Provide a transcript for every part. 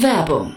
Werbung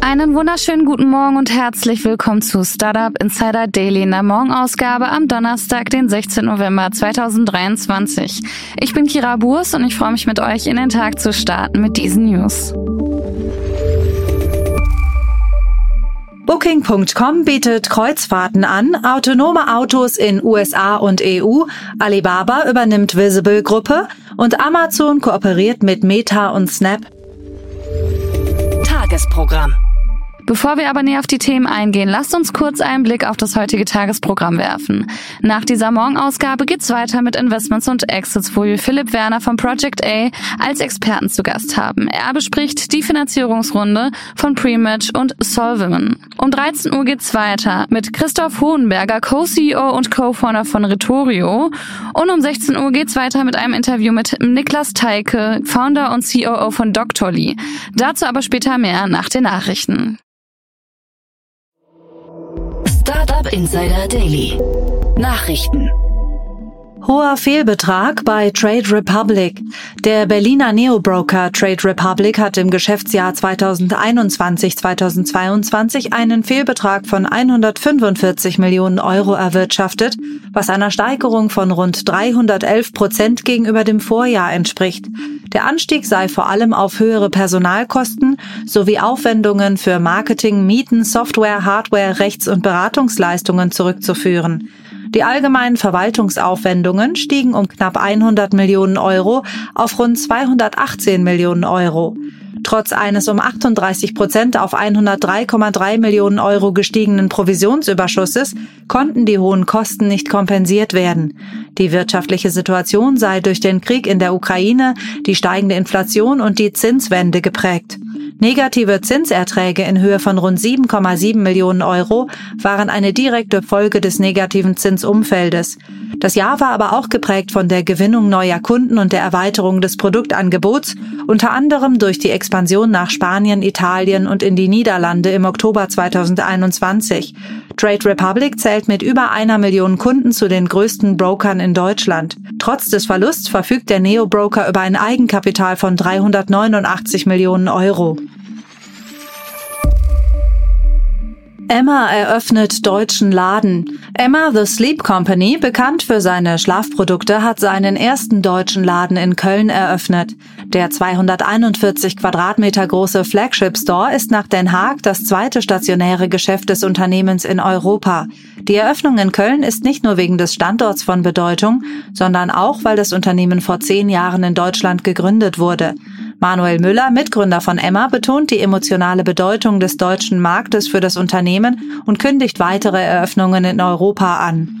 Einen wunderschönen guten Morgen und herzlich willkommen zu Startup Insider Daily in der Morgenausgabe am Donnerstag, den 16. November 2023. Ich bin Kira Burs und ich freue mich mit euch in den Tag zu starten mit diesen News. Booking.com bietet Kreuzfahrten an, autonome Autos in USA und EU, Alibaba übernimmt Visible Gruppe und Amazon kooperiert mit Meta und Snap. Tagesprogramm. Bevor wir aber näher auf die Themen eingehen, lasst uns kurz einen Blick auf das heutige Tagesprogramm werfen. Nach dieser Morgenausgabe geht's weiter mit Investments und Exits, wo wir Philipp Werner von Project A als Experten zu Gast haben. Er bespricht die Finanzierungsrunde von Prematch und Solviman. Um 13 Uhr geht's weiter mit Christoph Hohenberger, Co-CEO und Co-Founder von Retorio. Und um 16 Uhr geht's weiter mit einem Interview mit Niklas Teike, Founder und COO von Doctorly. Dazu aber später mehr nach den Nachrichten. Insider Daily. Nachrichten. Hoher Fehlbetrag bei Trade Republic. Der Berliner Neobroker Trade Republic hat im Geschäftsjahr 2021-2022 einen Fehlbetrag von 145 Millionen Euro erwirtschaftet, was einer Steigerung von rund 311 Prozent gegenüber dem Vorjahr entspricht. Der Anstieg sei vor allem auf höhere Personalkosten sowie Aufwendungen für Marketing, Mieten, Software, Hardware, Rechts- und Beratungsleistungen zurückzuführen. Die allgemeinen Verwaltungsaufwendungen stiegen um knapp 100 Millionen Euro auf rund 218 Millionen Euro. Trotz eines um 38 Prozent auf 103,3 Millionen Euro gestiegenen Provisionsüberschusses konnten die hohen Kosten nicht kompensiert werden. Die wirtschaftliche Situation sei durch den Krieg in der Ukraine, die steigende Inflation und die Zinswende geprägt. Negative Zinserträge in Höhe von rund 7,7 Millionen Euro waren eine direkte Folge des negativen Zinsumfeldes. Das Jahr war aber auch geprägt von der Gewinnung neuer Kunden und der Erweiterung des Produktangebots, unter anderem durch die Expansion nach Spanien, Italien und in die Niederlande im Oktober 2021. Trade Republic zählt mit über einer Million Kunden zu den größten Brokern in Deutschland. Trotz des Verlusts verfügt der Neo-Broker über ein Eigenkapital von 389 Millionen Euro. Emma eröffnet deutschen Laden. Emma The Sleep Company, bekannt für seine Schlafprodukte, hat seinen ersten deutschen Laden in Köln eröffnet. Der 241 Quadratmeter große Flagship Store ist nach Den Haag das zweite stationäre Geschäft des Unternehmens in Europa. Die Eröffnung in Köln ist nicht nur wegen des Standorts von Bedeutung, sondern auch, weil das Unternehmen vor zehn Jahren in Deutschland gegründet wurde. Manuel Müller, Mitgründer von Emma, betont die emotionale Bedeutung des deutschen Marktes für das Unternehmen und kündigt weitere Eröffnungen in Europa an.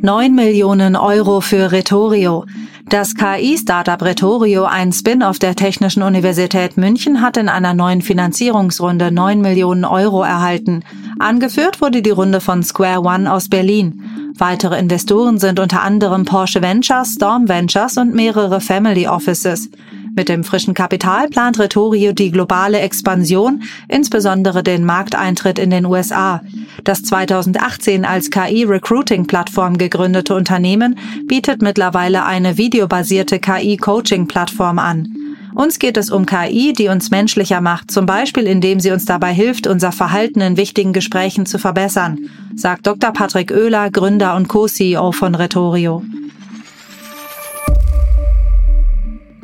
9 Millionen Euro für Retorio. Das KI-Startup Retorio, ein Spin-off der Technischen Universität München, hat in einer neuen Finanzierungsrunde 9 Millionen Euro erhalten. Angeführt wurde die Runde von Square One aus Berlin. Weitere Investoren sind unter anderem Porsche Ventures, Storm Ventures und mehrere Family Offices. Mit dem frischen Kapital plant Retorio die globale Expansion, insbesondere den Markteintritt in den USA. Das 2018 als KI-Recruiting-Plattform gegründete Unternehmen bietet mittlerweile eine videobasierte KI-Coaching-Plattform an. Uns geht es um KI, die uns menschlicher macht, zum Beispiel indem sie uns dabei hilft, unser Verhalten in wichtigen Gesprächen zu verbessern, sagt Dr. Patrick Oehler, Gründer und Co-CEO von Retorio.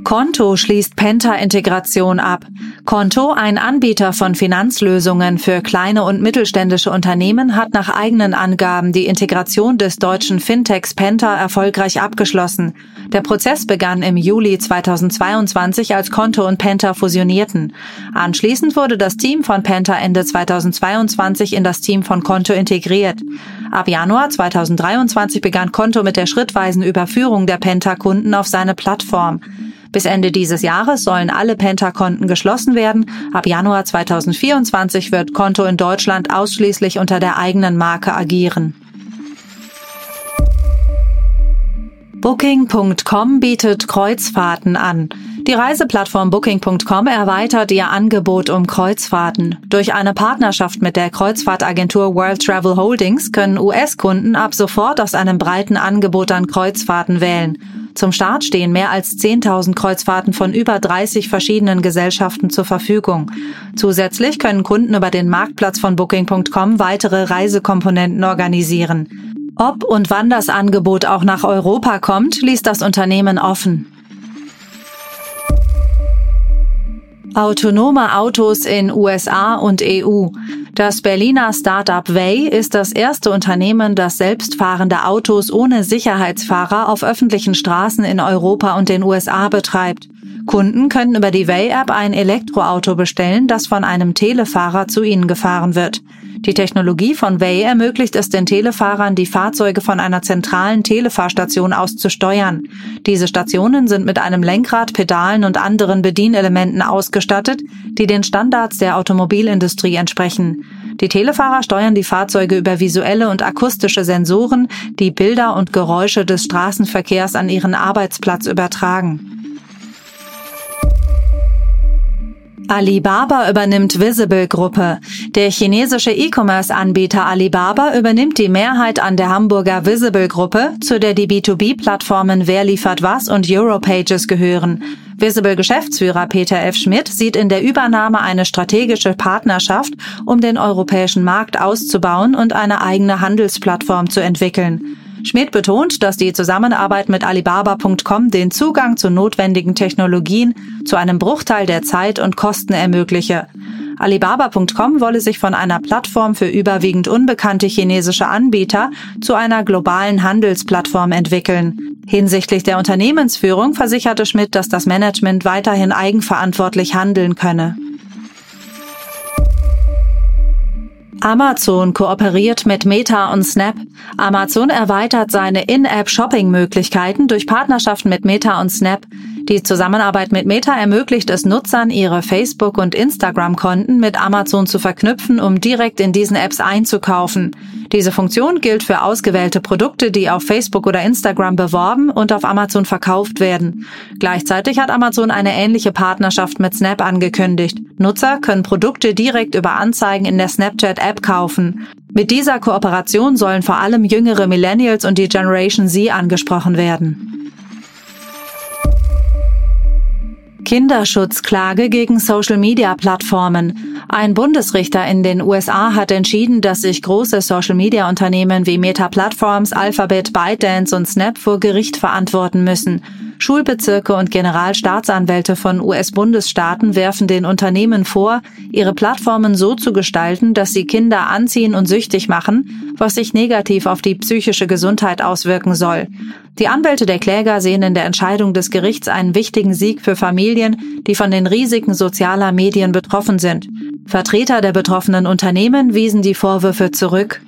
Konto schließt Penta-Integration ab. Konto, ein Anbieter von Finanzlösungen für kleine und mittelständische Unternehmen, hat nach eigenen Angaben die Integration des deutschen Fintechs Penta erfolgreich abgeschlossen. Der Prozess begann im Juli 2022, als Konto und Penta fusionierten. Anschließend wurde das Team von Penta Ende 2022 in das Team von Konto integriert. Ab Januar 2023 begann Konto mit der schrittweisen Überführung der Penta-Kunden auf seine Plattform. Bis Ende dieses Jahres sollen alle Penta-Konten geschlossen werden. Ab Januar 2024 wird Konto in Deutschland ausschließlich unter der eigenen Marke agieren. Booking.com bietet Kreuzfahrten an. Die Reiseplattform Booking.com erweitert ihr Angebot um Kreuzfahrten. Durch eine Partnerschaft mit der Kreuzfahrtagentur World Travel Holdings können US-Kunden ab sofort aus einem breiten Angebot an Kreuzfahrten wählen. Zum Start stehen mehr als 10.000 Kreuzfahrten von über 30 verschiedenen Gesellschaften zur Verfügung. Zusätzlich können Kunden über den Marktplatz von Booking.com weitere Reisekomponenten organisieren. Ob und wann das Angebot auch nach Europa kommt, ließ das Unternehmen offen. Autonome Autos in USA und EU. Das Berliner Startup Way ist das erste Unternehmen, das selbstfahrende Autos ohne Sicherheitsfahrer auf öffentlichen Straßen in Europa und den USA betreibt. Kunden können über die Way-App ein Elektroauto bestellen, das von einem Telefahrer zu ihnen gefahren wird. Die Technologie von Way ermöglicht es den Telefahrern, die Fahrzeuge von einer zentralen Telefahrstation aus zu steuern. Diese Stationen sind mit einem Lenkrad, Pedalen und anderen Bedienelementen ausgestattet, die den Standards der Automobilindustrie entsprechen. Die Telefahrer steuern die Fahrzeuge über visuelle und akustische Sensoren, die Bilder und Geräusche des Straßenverkehrs an ihren Arbeitsplatz übertragen. Alibaba übernimmt Visible Gruppe. Der chinesische E-Commerce-Anbieter Alibaba übernimmt die Mehrheit an der Hamburger Visible Gruppe, zu der die B2B-Plattformen Wer liefert was und Europages gehören. Visible Geschäftsführer Peter F. Schmidt sieht in der Übernahme eine strategische Partnerschaft, um den europäischen Markt auszubauen und eine eigene Handelsplattform zu entwickeln. Schmidt betont, dass die Zusammenarbeit mit Alibaba.com den Zugang zu notwendigen Technologien zu einem Bruchteil der Zeit und Kosten ermögliche. Alibaba.com wolle sich von einer Plattform für überwiegend unbekannte chinesische Anbieter zu einer globalen Handelsplattform entwickeln. Hinsichtlich der Unternehmensführung versicherte Schmidt, dass das Management weiterhin eigenverantwortlich handeln könne. Amazon kooperiert mit Meta und Snap. Amazon erweitert seine In-App-Shopping-Möglichkeiten durch Partnerschaften mit Meta und Snap. Die Zusammenarbeit mit Meta ermöglicht es Nutzern, ihre Facebook- und Instagram-Konten mit Amazon zu verknüpfen, um direkt in diesen Apps einzukaufen. Diese Funktion gilt für ausgewählte Produkte, die auf Facebook oder Instagram beworben und auf Amazon verkauft werden. Gleichzeitig hat Amazon eine ähnliche Partnerschaft mit Snap angekündigt. Nutzer können Produkte direkt über Anzeigen in der Snapchat-App kaufen. Mit dieser Kooperation sollen vor allem jüngere Millennials und die Generation Z angesprochen werden. Kinderschutzklage gegen Social-Media-Plattformen. Ein Bundesrichter in den USA hat entschieden, dass sich große Social-Media-Unternehmen wie Meta Platforms, Alphabet, ByteDance und Snap vor Gericht verantworten müssen. Schulbezirke und Generalstaatsanwälte von US-Bundesstaaten werfen den Unternehmen vor, ihre Plattformen so zu gestalten, dass sie Kinder anziehen und süchtig machen, was sich negativ auf die psychische Gesundheit auswirken soll. Die Anwälte der Kläger sehen in der Entscheidung des Gerichts einen wichtigen Sieg für Familien, die von den Risiken sozialer Medien betroffen sind. Vertreter der betroffenen Unternehmen wiesen die Vorwürfe zurück.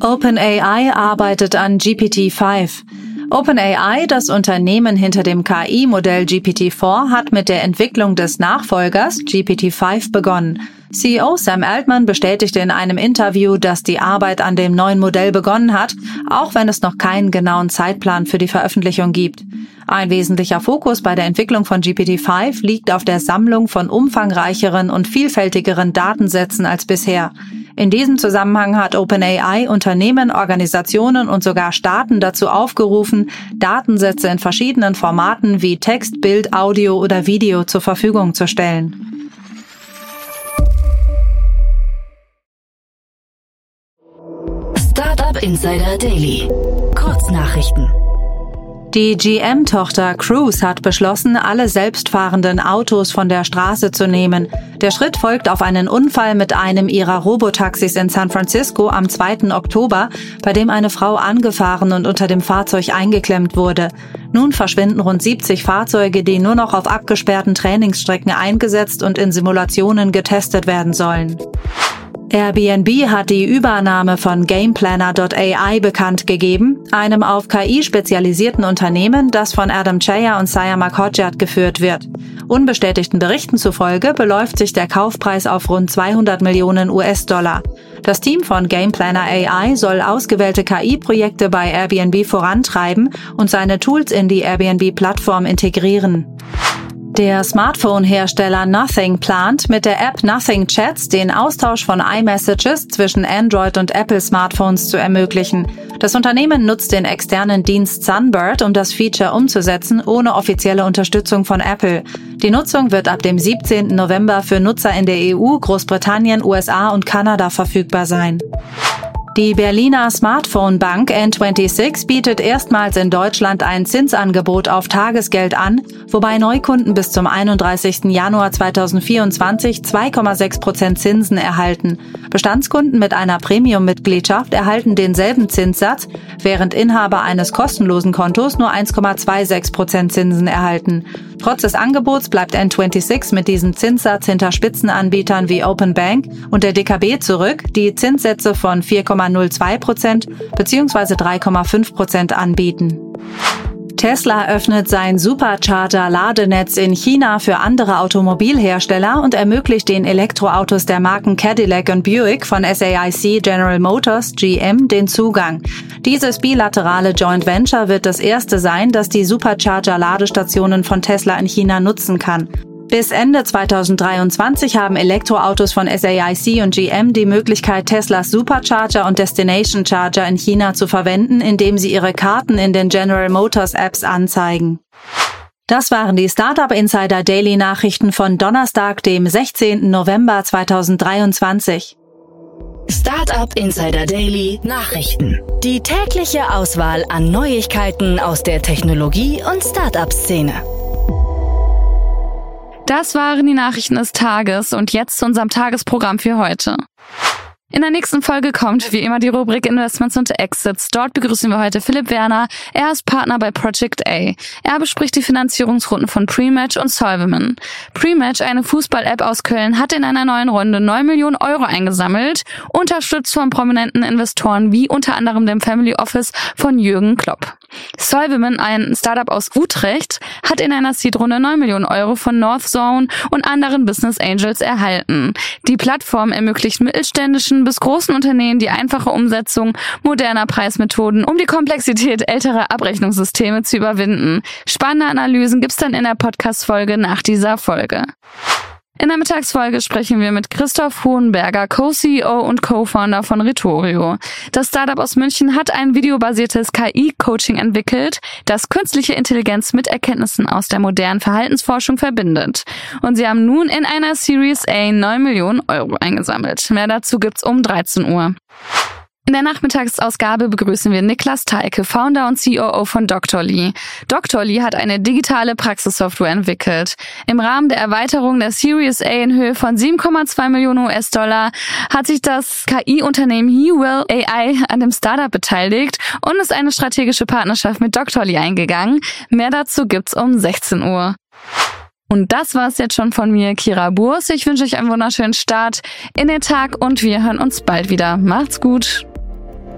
OpenAI arbeitet an GPT-5. OpenAI, das Unternehmen hinter dem KI-Modell GPT-4, hat mit der Entwicklung des Nachfolgers GPT-5 begonnen. CEO Sam Altman bestätigte in einem Interview, dass die Arbeit an dem neuen Modell begonnen hat, auch wenn es noch keinen genauen Zeitplan für die Veröffentlichung gibt. Ein wesentlicher Fokus bei der Entwicklung von GPT-5 liegt auf der Sammlung von umfangreicheren und vielfältigeren Datensätzen als bisher. In diesem Zusammenhang hat OpenAI Unternehmen, Organisationen und sogar Staaten dazu aufgerufen, Datensätze in verschiedenen Formaten wie Text, Bild, Audio oder Video zur Verfügung zu stellen. Startup Insider Daily. Kurznachrichten. Die GM-Tochter Cruise hat beschlossen, alle selbstfahrenden Autos von der Straße zu nehmen. Der Schritt folgt auf einen Unfall mit einem ihrer Robotaxis in San Francisco am 2. Oktober, bei dem eine Frau angefahren und unter dem Fahrzeug eingeklemmt wurde. Nun verschwinden rund 70 Fahrzeuge, die nur noch auf abgesperrten Trainingsstrecken eingesetzt und in Simulationen getestet werden sollen. Airbnb hat die Übernahme von Gameplanner.ai bekannt gegeben, einem auf KI spezialisierten Unternehmen, das von Adam Chaya und Sayama Kodjat geführt wird. Unbestätigten Berichten zufolge beläuft sich der Kaufpreis auf rund 200 Millionen US-Dollar. Das Team von Gameplanner AI soll ausgewählte KI-Projekte bei Airbnb vorantreiben und seine Tools in die Airbnb-Plattform integrieren. Der Smartphone-Hersteller Nothing plant mit der App Nothing Chats den Austausch von iMessages zwischen Android und Apple Smartphones zu ermöglichen. Das Unternehmen nutzt den externen Dienst Sunbird, um das Feature umzusetzen, ohne offizielle Unterstützung von Apple. Die Nutzung wird ab dem 17. November für Nutzer in der EU, Großbritannien, USA und Kanada verfügbar sein. Die Berliner Smartphone Bank N26 bietet erstmals in Deutschland ein Zinsangebot auf Tagesgeld an, wobei Neukunden bis zum 31. Januar 2024 2,6 Prozent Zinsen erhalten. Bestandskunden mit einer Premium-Mitgliedschaft erhalten denselben Zinssatz, während Inhaber eines kostenlosen Kontos nur 1,26 Prozent Zinsen erhalten. Trotz des Angebots bleibt N26 mit diesem Zinssatz hinter Spitzenanbietern wie Open Bank und der DKB zurück, die Zinssätze von 4,02 Prozent bzw. 3,5 Prozent anbieten. Tesla öffnet sein Supercharger-Ladenetz in China für andere Automobilhersteller und ermöglicht den Elektroautos der Marken Cadillac und Buick von SAIC General Motors GM den Zugang. Dieses bilaterale Joint Venture wird das erste sein, das die Supercharger-Ladestationen von Tesla in China nutzen kann. Bis Ende 2023 haben Elektroautos von SAIC und GM die Möglichkeit, Teslas Supercharger und Destination Charger in China zu verwenden, indem sie ihre Karten in den General Motors Apps anzeigen. Das waren die Startup Insider Daily Nachrichten von Donnerstag, dem 16. November 2023. Startup Insider Daily Nachrichten. Die tägliche Auswahl an Neuigkeiten aus der Technologie- und Startup-Szene. Das waren die Nachrichten des Tages und jetzt zu unserem Tagesprogramm für heute. In der nächsten Folge kommt wie immer die Rubrik Investments und Exits. Dort begrüßen wir heute Philipp Werner. Er ist Partner bei Project A. Er bespricht die Finanzierungsrunden von Prematch und Solveman. Prematch, eine Fußball-App aus Köln, hat in einer neuen Runde 9 Millionen Euro eingesammelt, unterstützt von prominenten Investoren wie unter anderem dem Family Office von Jürgen Klopp. Solveman, ein Startup aus Utrecht, hat in einer Seed-Runde 9 Millionen Euro von Northzone und anderen Business Angels erhalten. Die Plattform ermöglicht mittelständischen bis großen Unternehmen die einfache Umsetzung moderner Preismethoden, um die Komplexität älterer Abrechnungssysteme zu überwinden. Spannende Analysen gibt's dann in der Podcast-Folge nach dieser Folge. In der Mittagsfolge sprechen wir mit Christoph Hohenberger, Co-CEO und Co-Founder von Retorio. Das Startup aus München hat ein videobasiertes KI-Coaching entwickelt, das künstliche Intelligenz mit Erkenntnissen aus der modernen Verhaltensforschung verbindet. Und sie haben nun in einer Series A 9 Millionen Euro eingesammelt. Mehr dazu gibt's um 13 Uhr. In der Nachmittagsausgabe begrüßen wir Niklas Teike, Founder und COO von Doctorly. Doctorly hat eine digitale Praxissoftware entwickelt. Im Rahmen der Erweiterung der Series A in Höhe von 7,2 Millionen US-Dollar hat sich das KI-Unternehmen HeWell AI an dem Startup beteiligt und ist eine strategische Partnerschaft mit Doctorly eingegangen. Mehr dazu gibt's um 16 Uhr. Und das war's jetzt schon von mir, Kira Burs. Ich wünsche euch einen wunderschönen Start in den Tag und wir hören uns bald wieder. Macht's gut.